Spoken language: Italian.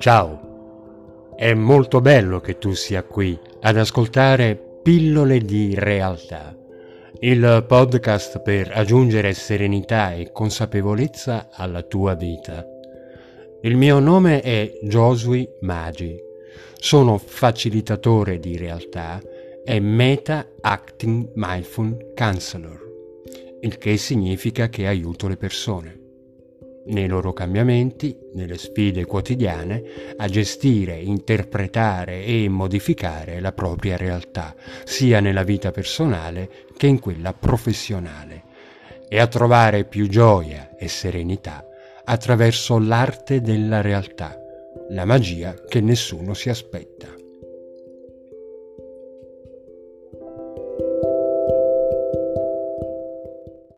Ciao, è molto bello che tu sia qui ad ascoltare Pillole di realtà, il podcast per aggiungere serenità e consapevolezza alla tua vita. Il mio nome è Josui Magi, sono facilitatore di realtà e Meta Acting Mindful Counselor, il che significa che aiuto le persone nei loro cambiamenti, nelle sfide quotidiane, a gestire, interpretare e modificare la propria realtà, sia nella vita personale che in quella professionale, e a trovare più gioia e serenità attraverso l'arte della realtà, la magia che nessuno si aspetta.